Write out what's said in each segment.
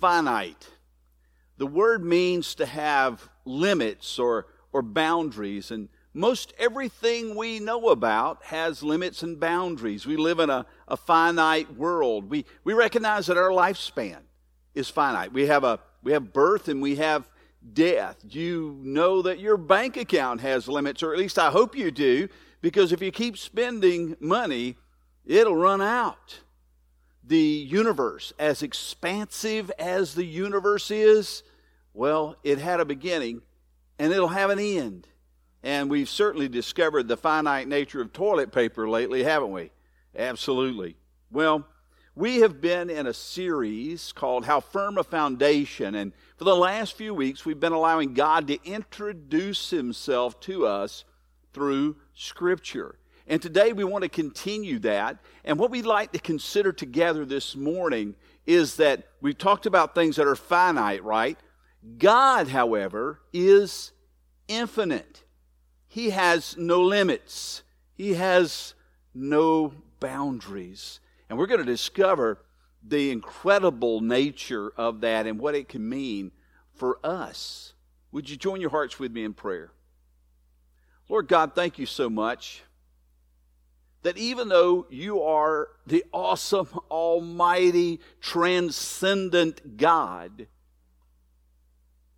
finite. The word means to have limits or, or boundaries, and most everything we know about has limits and boundaries. We live in a, a finite world. We, we recognize that our lifespan is finite. We have, a, we have birth and we have death. You know that your bank account has limits, or at least I hope you do, because if you keep spending money, it'll run out. The universe, as expansive as the universe is, well, it had a beginning and it'll have an end. And we've certainly discovered the finite nature of toilet paper lately, haven't we? Absolutely. Well, we have been in a series called How Firm a Foundation. And for the last few weeks, we've been allowing God to introduce Himself to us through Scripture. And today we want to continue that. And what we'd like to consider together this morning is that we've talked about things that are finite, right? God, however, is infinite. He has no limits, He has no boundaries. And we're going to discover the incredible nature of that and what it can mean for us. Would you join your hearts with me in prayer? Lord God, thank you so much that even though you are the awesome, almighty, transcendent God,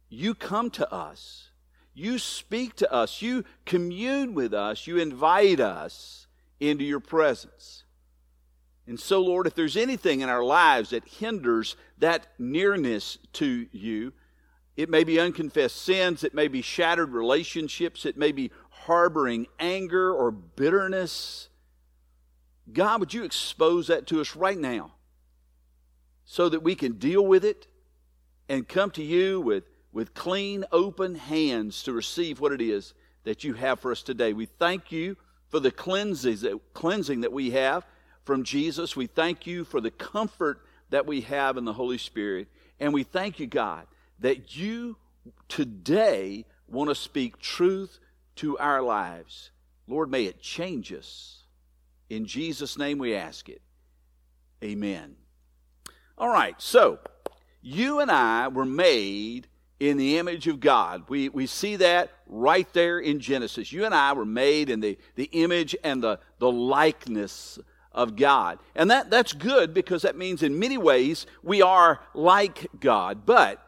you come to us. You speak to us. You commune with us. You invite us into your presence. And so, Lord, if there's anything in our lives that hinders that nearness to you, it may be unconfessed sins, it may be shattered relationships, it may be harboring anger or bitterness. God, would you expose that to us right now so that we can deal with it and come to you with, with clean, open hands to receive what it is that you have for us today? We thank you for the cleansing that, cleansing that we have from Jesus. We thank you for the comfort that we have in the Holy Spirit. And we thank you, God, that you today want to speak truth to our lives. Lord, may it change us. In Jesus' name we ask it. Amen. All right, so you and I were made in the image of God. We, we see that right there in Genesis. You and I were made in the, the image and the, the likeness of God. And that, that's good because that means in many ways we are like God. But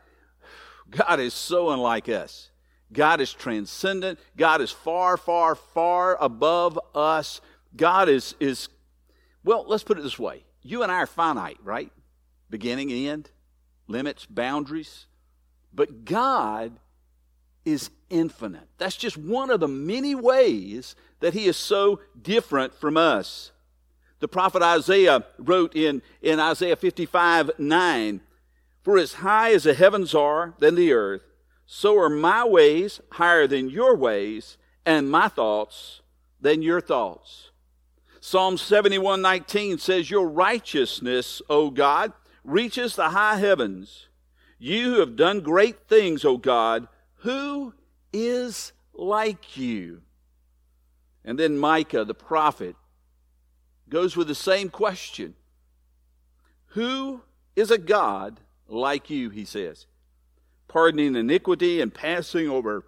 God is so unlike us. God is transcendent. God is far, far, far above us. God is, is well, let's put it this way. You and I are finite, right? Beginning, end, limits, boundaries. But God is infinite. That's just one of the many ways that He is so different from us. The prophet Isaiah wrote in, in Isaiah 55 9, For as high as the heavens are than the earth, so are my ways higher than your ways, and my thoughts than your thoughts. Psalm 71 19 says, Your righteousness, O God, reaches the high heavens. You who have done great things, O God. Who is like you? And then Micah, the prophet, goes with the same question Who is a God like you? He says, pardoning iniquity and passing over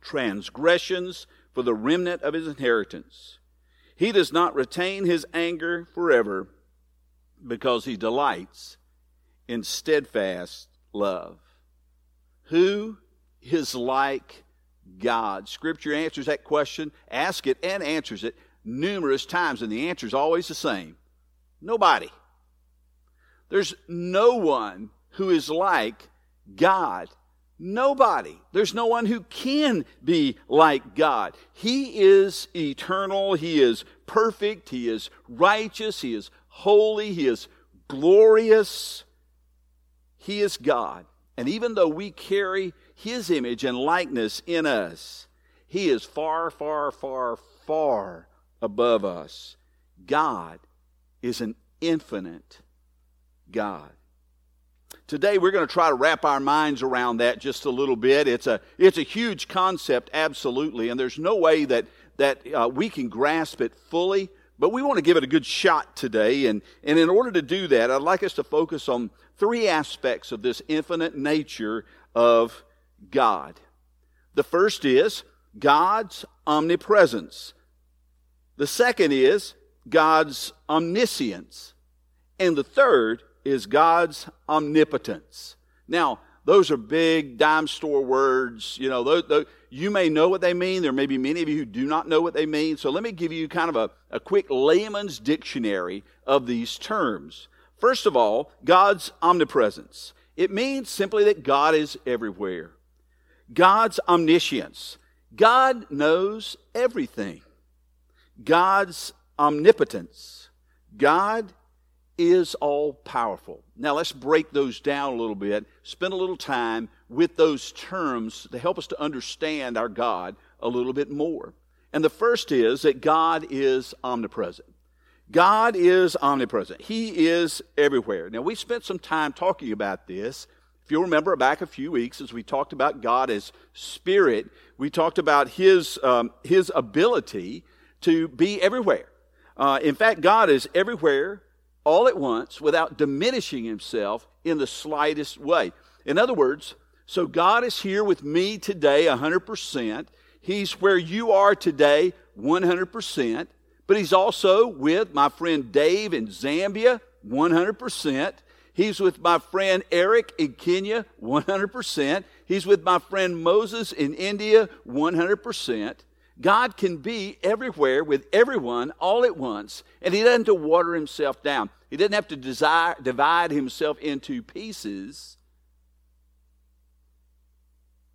transgressions for the remnant of his inheritance. He does not retain his anger forever because he delights in steadfast love. Who is like God? Scripture answers that question, ask it, and answers it numerous times, and the answer is always the same nobody. There's no one who is like God. Nobody. There's no one who can be like God. He is eternal. He is perfect. He is righteous. He is holy. He is glorious. He is God. And even though we carry His image and likeness in us, He is far, far, far, far above us. God is an infinite God. Today we're going to try to wrap our minds around that just a little bit. It's a it's a huge concept, absolutely, and there's no way that that uh, we can grasp it fully. But we want to give it a good shot today, and and in order to do that, I'd like us to focus on three aspects of this infinite nature of God. The first is God's omnipresence. The second is God's omniscience. And the third is God's omnipotence. Now, those are big dime store words. You know, those, those, you may know what they mean. There may be many of you who do not know what they mean. So let me give you kind of a, a quick layman's dictionary of these terms. First of all, God's omnipresence. It means simply that God is everywhere. God's omniscience. God knows everything. God's omnipotence. God is all powerful. Now let's break those down a little bit, spend a little time with those terms to help us to understand our God a little bit more. And the first is that God is omnipresent. God is omnipresent. He is everywhere. Now we spent some time talking about this. If you remember back a few weeks as we talked about God as spirit, we talked about his, um, his ability to be everywhere. Uh, in fact, God is everywhere all at once without diminishing himself in the slightest way. In other words, so God is here with me today 100%. He's where you are today 100%. But He's also with my friend Dave in Zambia 100%. He's with my friend Eric in Kenya 100%. He's with my friend Moses in India 100%. God can be everywhere with everyone all at once, and He doesn't have to water Himself down. He doesn't have to desire, divide Himself into pieces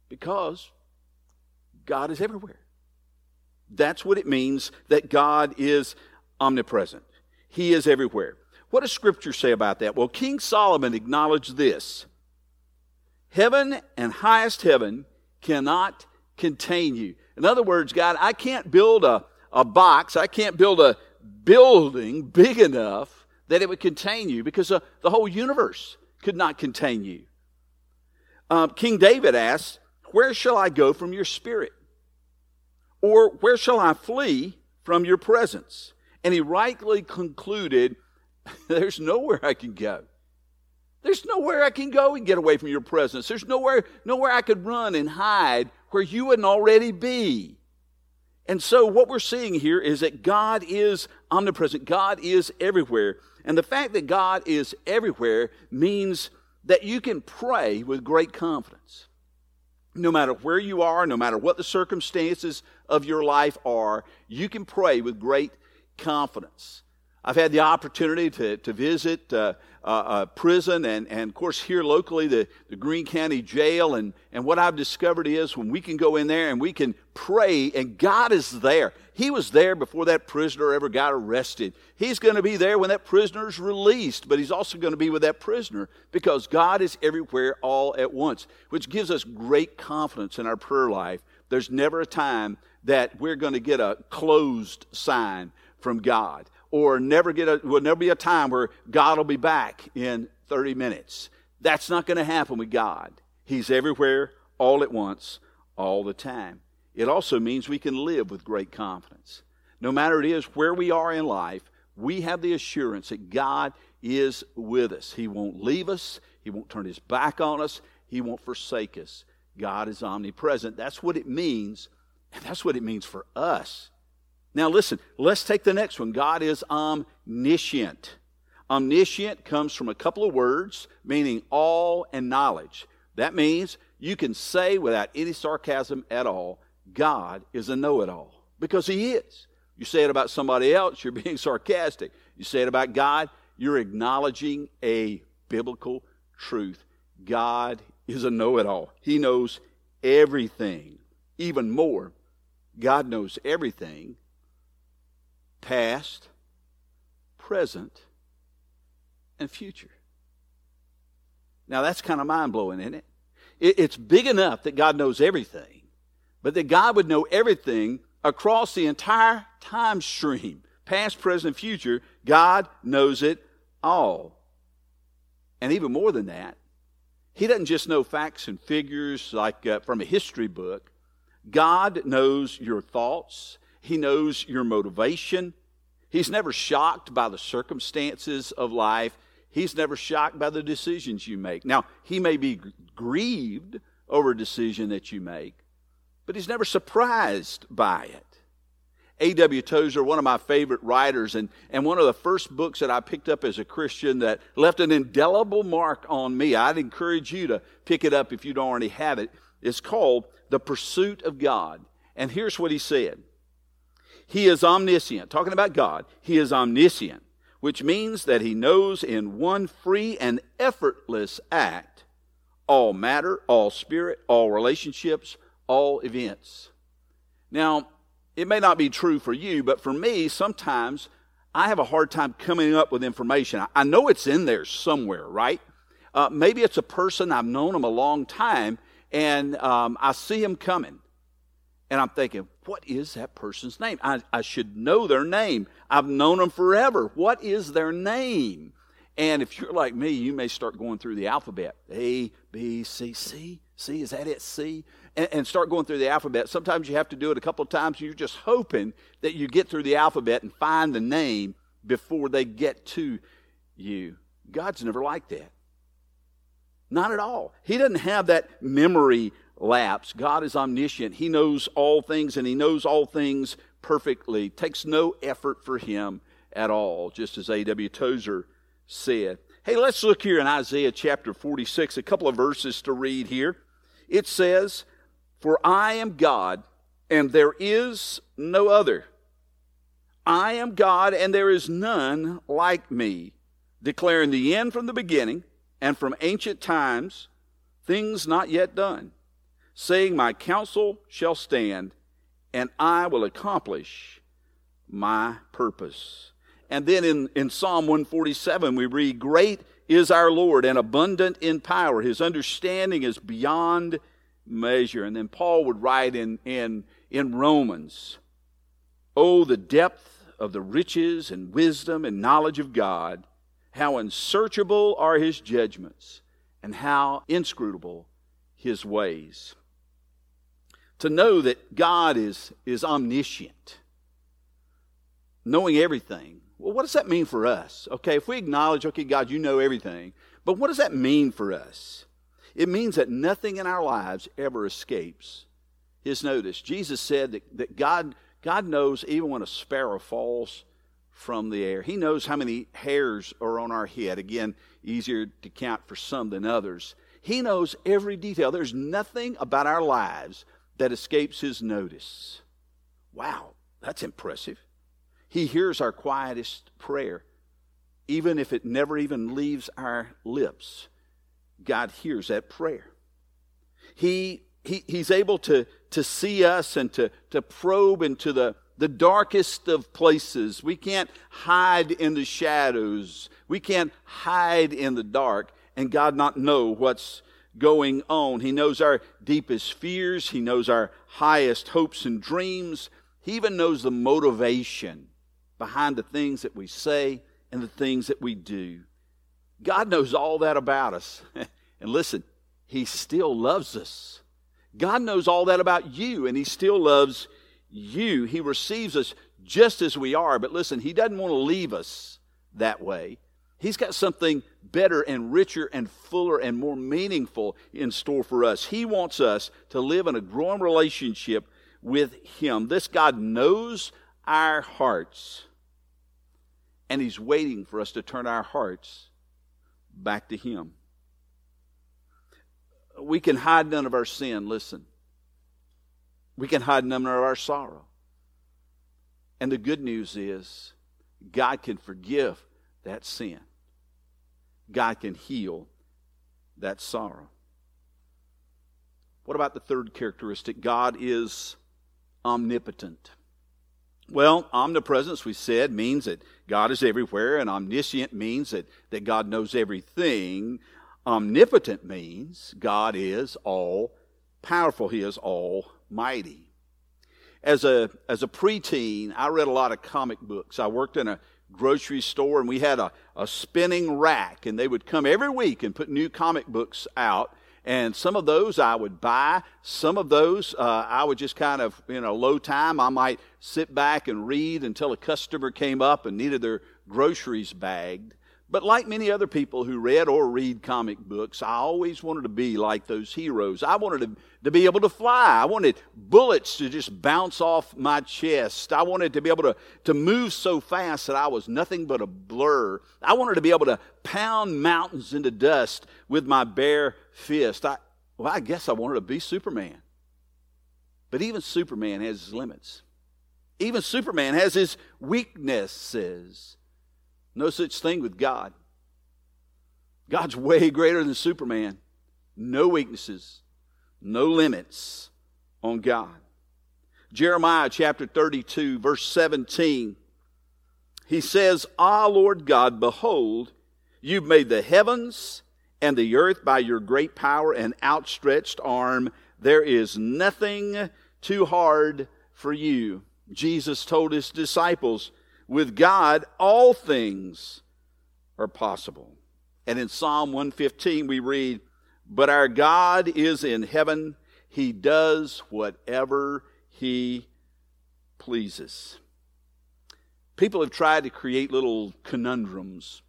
because God is everywhere. That's what it means that God is omnipresent. He is everywhere. What does Scripture say about that? Well, King Solomon acknowledged this Heaven and highest heaven cannot contain you. In other words, God, I can't build a, a box, I can't build a building big enough that it would contain you because the, the whole universe could not contain you. Uh, King David asked, Where shall I go from your spirit? Or where shall I flee from your presence? And he rightly concluded, There's nowhere I can go. There's nowhere I can go and get away from your presence. There's nowhere, nowhere I could run and hide where you wouldn't already be. And so what we're seeing here is that God is omnipresent. God is everywhere. And the fact that God is everywhere means that you can pray with great confidence. No matter where you are, no matter what the circumstances of your life are, you can pray with great confidence. I've had the opportunity to, to visit uh, uh, prison and, and, of course, here locally, the, the Greene County Jail. And, and what I've discovered is when we can go in there and we can pray, and God is there. He was there before that prisoner ever got arrested. He's going to be there when that prisoner is released, but He's also going to be with that prisoner because God is everywhere all at once, which gives us great confidence in our prayer life. There's never a time that we're going to get a closed sign from God or never get a, will never be a time where God will be back in 30 minutes. That's not going to happen with God. He's everywhere, all at once, all the time. It also means we can live with great confidence. No matter it is where we are in life, we have the assurance that God is with us. He won't leave us. He won't turn his back on us. He won't forsake us. God is omnipresent. That's what it means. And that's what it means for us now, listen, let's take the next one. God is omniscient. Omniscient comes from a couple of words meaning all and knowledge. That means you can say without any sarcasm at all, God is a know it all because He is. You say it about somebody else, you're being sarcastic. You say it about God, you're acknowledging a biblical truth. God is a know it all, He knows everything. Even more, God knows everything past, present, and future. Now, that's kind of mind blowing, isn't it? It's big enough that God knows everything, but that God would know everything across the entire time stream past, present, future. God knows it all. And even more than that, He doesn't just know facts and figures like uh, from a history book. God knows your thoughts, he knows your motivation. He's never shocked by the circumstances of life. He's never shocked by the decisions you make. Now, he may be grieved over a decision that you make, but he's never surprised by it. A.W. Tozer, one of my favorite writers, and, and one of the first books that I picked up as a Christian that left an indelible mark on me. I'd encourage you to pick it up if you don't already have it. It's called The Pursuit of God. And here's what he said He is omniscient. Talking about God, He is omniscient, which means that He knows in one free and effortless act all matter, all spirit, all relationships, all events. Now, it may not be true for you, but for me, sometimes I have a hard time coming up with information. I know it's in there somewhere, right? Uh, maybe it's a person, I've known him a long time, and um, I see him coming. And I'm thinking, what is that person's name? I, I should know their name. I've known them forever. What is their name? And if you're like me, you may start going through the alphabet A, B, C, C, C, is that it? C? and, and start going through the alphabet. Sometimes you have to do it a couple of times, you're just hoping that you get through the alphabet and find the name before they get to you. God's never like that. Not at all. He doesn't have that memory lapse. God is omniscient. He knows all things and he knows all things perfectly. Takes no effort for him at all, just as A.W. Tozer said. Hey, let's look here in Isaiah chapter 46, a couple of verses to read here. It says, for I am God, and there is no other. I am God, and there is none like me, declaring the end from the beginning, and from ancient times, things not yet done, saying, My counsel shall stand, and I will accomplish my purpose. And then in, in Psalm 147, we read, Great is our Lord, and abundant in power. His understanding is beyond measure. And then Paul would write in, in, in Romans, Oh, the depth of the riches and wisdom and knowledge of God, how unsearchable are his judgments, and how inscrutable his ways. To know that God is, is omniscient, knowing everything. Well, what does that mean for us? Okay, if we acknowledge, okay, God, you know everything, but what does that mean for us? It means that nothing in our lives ever escapes his notice. Jesus said that, that God, God knows even when a sparrow falls from the air. He knows how many hairs are on our head. Again, easier to count for some than others. He knows every detail. There's nothing about our lives that escapes his notice. Wow, that's impressive. He hears our quietest prayer, even if it never even leaves our lips. God hears that prayer. He, he, he's able to, to see us and to, to probe into the, the darkest of places. We can't hide in the shadows. We can't hide in the dark and God not know what's going on. He knows our deepest fears. He knows our highest hopes and dreams. He even knows the motivation behind the things that we say and the things that we do. God knows all that about us. and listen, He still loves us. God knows all that about you, and He still loves you. He receives us just as we are. But listen, He doesn't want to leave us that way. He's got something better and richer and fuller and more meaningful in store for us. He wants us to live in a growing relationship with Him. This God knows our hearts, and He's waiting for us to turn our hearts back to Him. We can hide none of our sin, listen. We can hide none of our sorrow. And the good news is, God can forgive that sin. God can heal that sorrow. What about the third characteristic? God is omnipotent. Well, omnipresence, we said, means that God is everywhere, and omniscient means that, that God knows everything. Omnipotent means God is all powerful, He is almighty. As a, as a preteen, I read a lot of comic books. I worked in a grocery store and we had a, a spinning rack, and they would come every week and put new comic books out. And some of those I would buy. Some of those uh, I would just kind of, you know, low time, I might sit back and read until a customer came up and needed their groceries bagged. But like many other people who read or read comic books, I always wanted to be like those heroes. I wanted to, to be able to fly. I wanted bullets to just bounce off my chest. I wanted to be able to, to move so fast that I was nothing but a blur. I wanted to be able to pound mountains into dust with my bare fist. I, well, I guess I wanted to be Superman. But even Superman has his limits. Even Superman has his weaknesses. No such thing with God. God's way greater than Superman. No weaknesses, no limits on God. Jeremiah chapter 32, verse 17. He says, Ah, Lord God, behold, you've made the heavens and the earth by your great power and outstretched arm. There is nothing too hard for you. Jesus told his disciples, with God, all things are possible. And in Psalm 115, we read, But our God is in heaven. He does whatever he pleases. People have tried to create little conundrums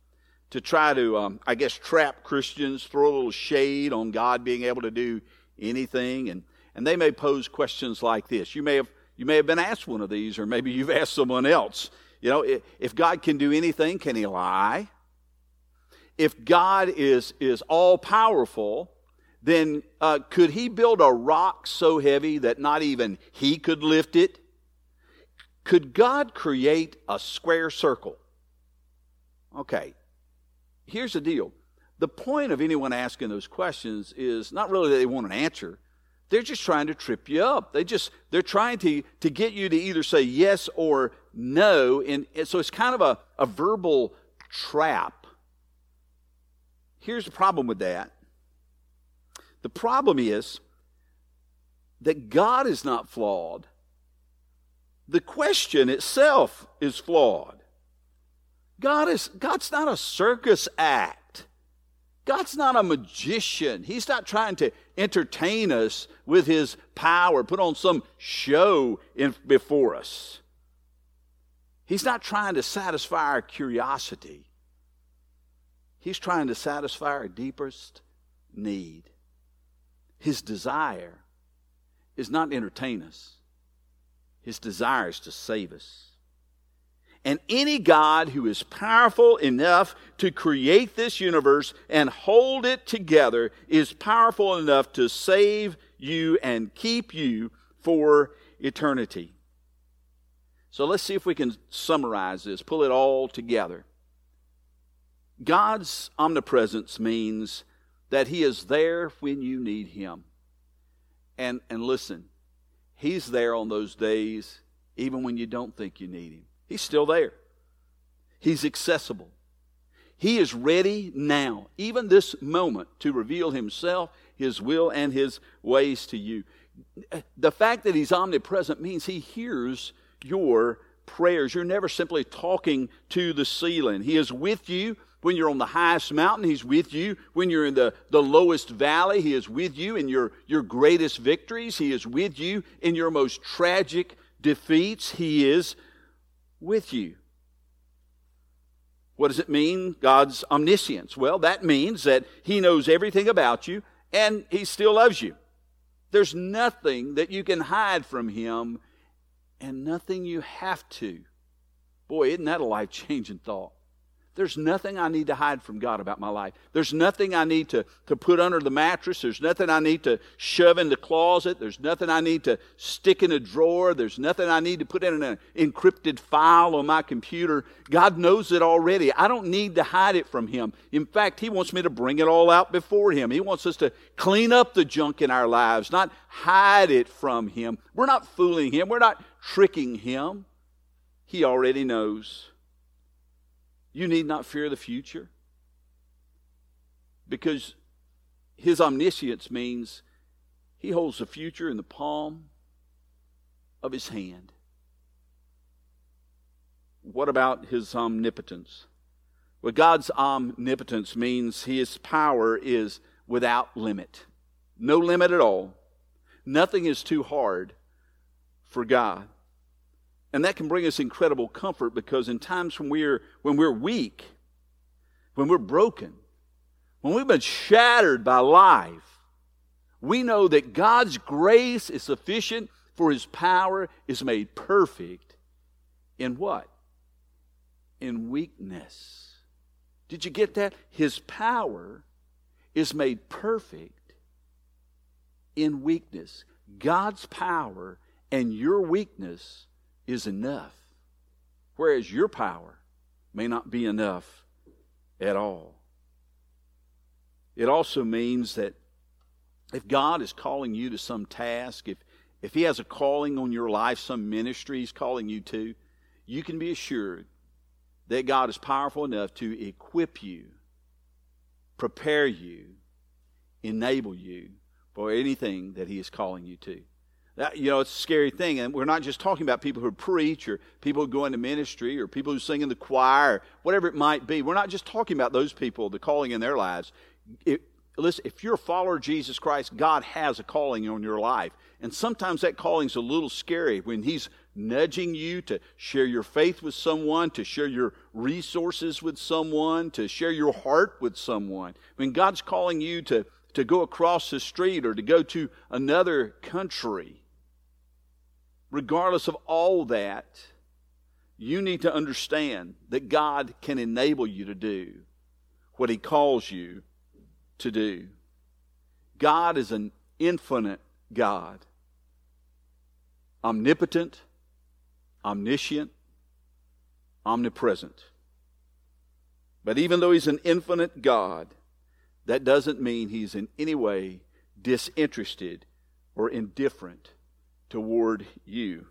to try to, um, I guess, trap Christians, throw a little shade on God being able to do anything. And, and they may pose questions like this. You may have, you may have been asked one of these, or maybe you've asked someone else. You know, if God can do anything, can he lie? If God is, is all powerful, then uh, could he build a rock so heavy that not even he could lift it? Could God create a square circle? Okay, here's the deal. The point of anyone asking those questions is not really that they want an answer. They're just trying to trip you up. They just they're trying to, to get you to either say yes or no. And, and so it's kind of a, a verbal trap. Here's the problem with that. The problem is that God is not flawed. The question itself is flawed. God is God's not a circus act. God's not a magician. He's not trying to entertain us with his power, put on some show in, before us. He's not trying to satisfy our curiosity. He's trying to satisfy our deepest need. His desire is not to entertain us. His desire is to save us. And any God who is powerful enough to create this universe and hold it together is powerful enough to save you and keep you for eternity. So let's see if we can summarize this, pull it all together. God's omnipresence means that He is there when you need Him. And, and listen, He's there on those days even when you don't think you need Him. He's still there. He's accessible. He is ready now, even this moment, to reveal Himself, His will, and His ways to you. The fact that He's omnipresent means He hears your prayers. You're never simply talking to the ceiling. He is with you when you're on the highest mountain. He's with you when you're in the, the lowest valley. He is with you in your, your greatest victories. He is with you in your most tragic defeats. He is with you. What does it mean, God's omniscience? Well, that means that He knows everything about you and He still loves you. There's nothing that you can hide from Him and nothing you have to. Boy, isn't that a life changing thought? There's nothing I need to hide from God about my life. There's nothing I need to, to put under the mattress. There's nothing I need to shove in the closet. There's nothing I need to stick in a drawer. There's nothing I need to put in an encrypted file on my computer. God knows it already. I don't need to hide it from Him. In fact, He wants me to bring it all out before Him. He wants us to clean up the junk in our lives, not hide it from Him. We're not fooling Him. We're not tricking Him. He already knows. You need not fear the future because his omniscience means he holds the future in the palm of his hand. What about his omnipotence? Well, God's omnipotence means his power is without limit. No limit at all. Nothing is too hard for God. And that can bring us incredible comfort because in times when we're, when we're weak, when we're broken, when we've been shattered by life, we know that God's grace is sufficient for his power is made perfect in what? In weakness. Did you get that? His power is made perfect in weakness. God's power and your weakness is enough, whereas your power may not be enough at all. It also means that if God is calling you to some task, if, if He has a calling on your life, some ministry He's calling you to, you can be assured that God is powerful enough to equip you, prepare you, enable you for anything that He is calling you to. That, you know, it's a scary thing. And we're not just talking about people who preach or people who go into ministry or people who sing in the choir, or whatever it might be. We're not just talking about those people, the calling in their lives. It, listen, if you're a follower of Jesus Christ, God has a calling on your life. And sometimes that calling's a little scary when He's nudging you to share your faith with someone, to share your resources with someone, to share your heart with someone. When God's calling you to, to go across the street or to go to another country, regardless of all that, you need to understand that God can enable you to do what He calls you to do. God is an infinite God, omnipotent, omniscient, omnipresent. But even though He's an infinite God, that doesn't mean He's in any way disinterested or indifferent toward you.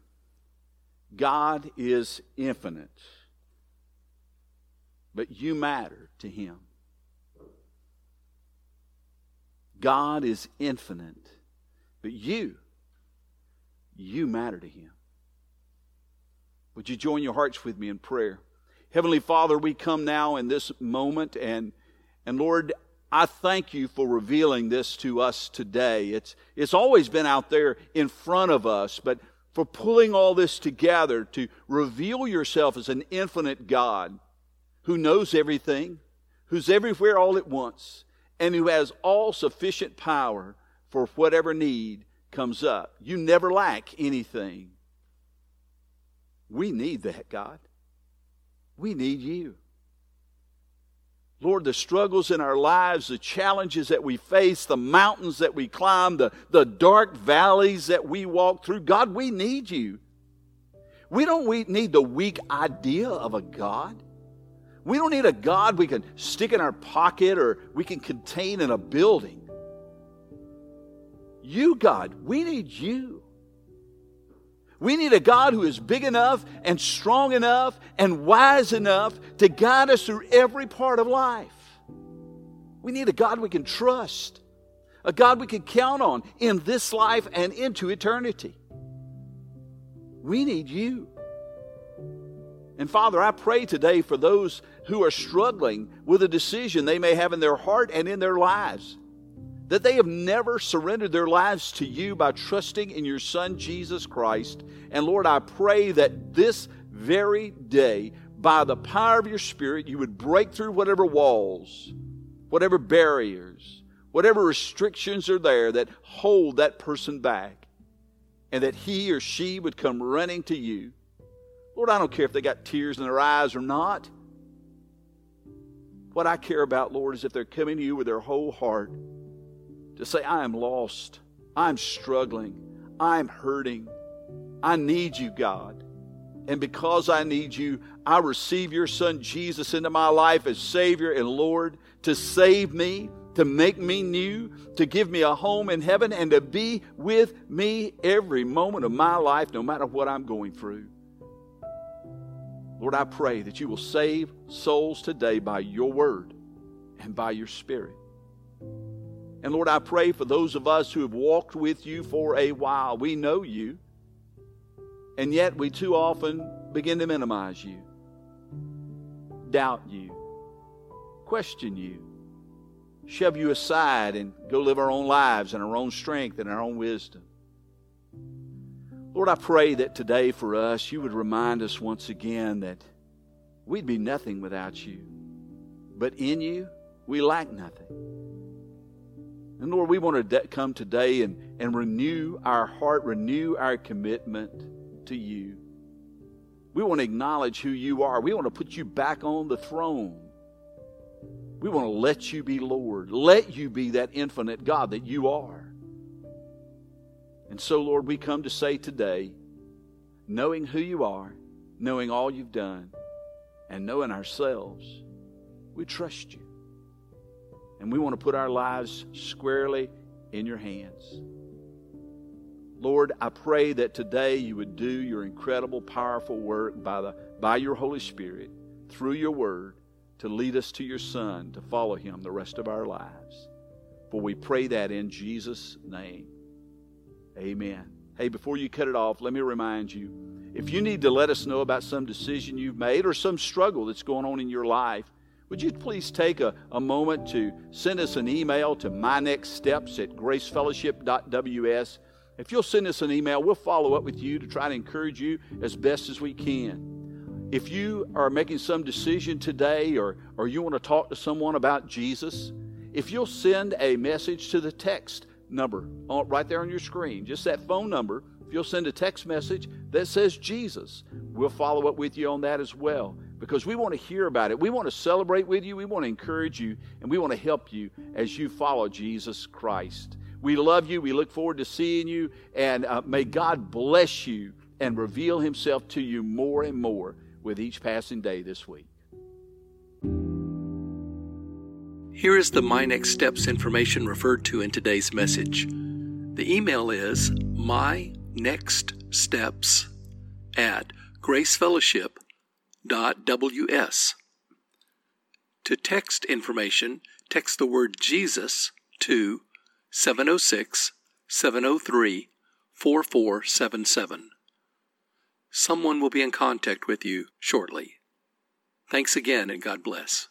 God is infinite, but you matter to Him. God is infinite, but you, you matter to Him. Would you join your hearts with me in prayer? Heavenly Father, we come now in this moment, and, and Lord, I thank you for revealing this to us today. It's, it's always been out there in front of us, but for pulling all this together to reveal yourself as an infinite God who knows everything, who's everywhere all at once, and who has all sufficient power for whatever need comes up. You never lack anything. We need that, God. We need you. Lord, the struggles in our lives, the challenges that we face, the mountains that we climb, the, the dark valleys that we walk through, God, we need you. We don't we need the weak idea of a God. We don't need a God we can stick in our pocket or we can contain in a building. You, God, we need you. We need a God who is big enough and strong enough and wise enough to guide us through every part of life. We need a God we can trust, a God we can count on in this life and into eternity. We need you. And Father, I pray today for those who are struggling with a decision they may have in their heart and in their lives. That they have never surrendered their lives to you by trusting in your Son, Jesus Christ. And Lord, I pray that this very day, by the power of your Spirit, you would break through whatever walls, whatever barriers, whatever restrictions are there that hold that person back, and that he or she would come running to you. Lord, I don't care if they got tears in their eyes or not. What I care about, Lord, is if they're coming to you with their whole heart to say, I am lost, I'm struggling, I'm hurting, I need you, God. And because I need you, I receive your Son Jesus into my life as Savior and Lord to save me, to make me new, to give me a home in heaven, and to be with me every moment of my life, no matter what I'm going through. Lord, I pray that you will save souls today by your word and by your spirit. And Lord, I pray for those of us who have walked with you for a while. We know you, and yet we too often begin to minimize you, doubt you, question you, shove you aside, and go live our own lives in our own strength and our own wisdom. Lord, I pray that today for us, you would remind us once again that we'd be nothing without you. but in you we lack nothing. And Lord, we want to come today and, and renew our heart, renew our commitment to you. We want to acknowledge who you are. We want to put you back on the throne. We want to let you be Lord. Let you be that infinite God that you are. And so, Lord, we come to say today, knowing who you are, knowing all you've done, and knowing ourselves, we trust you. And we want to put our lives squarely in your hands. Lord, I pray that today you would do your incredible, powerful work by, the, by your Holy Spirit through your word to lead us to your Son, to follow him the rest of our lives. For we pray that in Jesus' name. Amen. Hey, before you cut it off, let me remind you if you need to let us know about some decision you've made or some struggle that's going on in your life, would you please take a, a moment to send us an email to mynextsteps at gracefellowship.ws? If you'll send us an email, we'll follow up with you to try to encourage you as best as we can. If you are making some decision today or, or you want to talk to someone about Jesus, if you'll send a message to the text number right there on your screen, just that phone number, if you'll send a text message that says Jesus, we'll follow up with you on that as well because we want to hear about it. We want to celebrate with you, we want to encourage you, and we want to help you as you follow Jesus Christ. We love you. We look forward to seeing you. And uh, may God bless you and reveal himself to you more and more with each passing day this week. Here is the My Next Steps information referred to in today's message. The email is my next steps at gracefellowship.ws. To text information, text the word Jesus to 706 703 4477. Someone will be in contact with you shortly. Thanks again and God bless.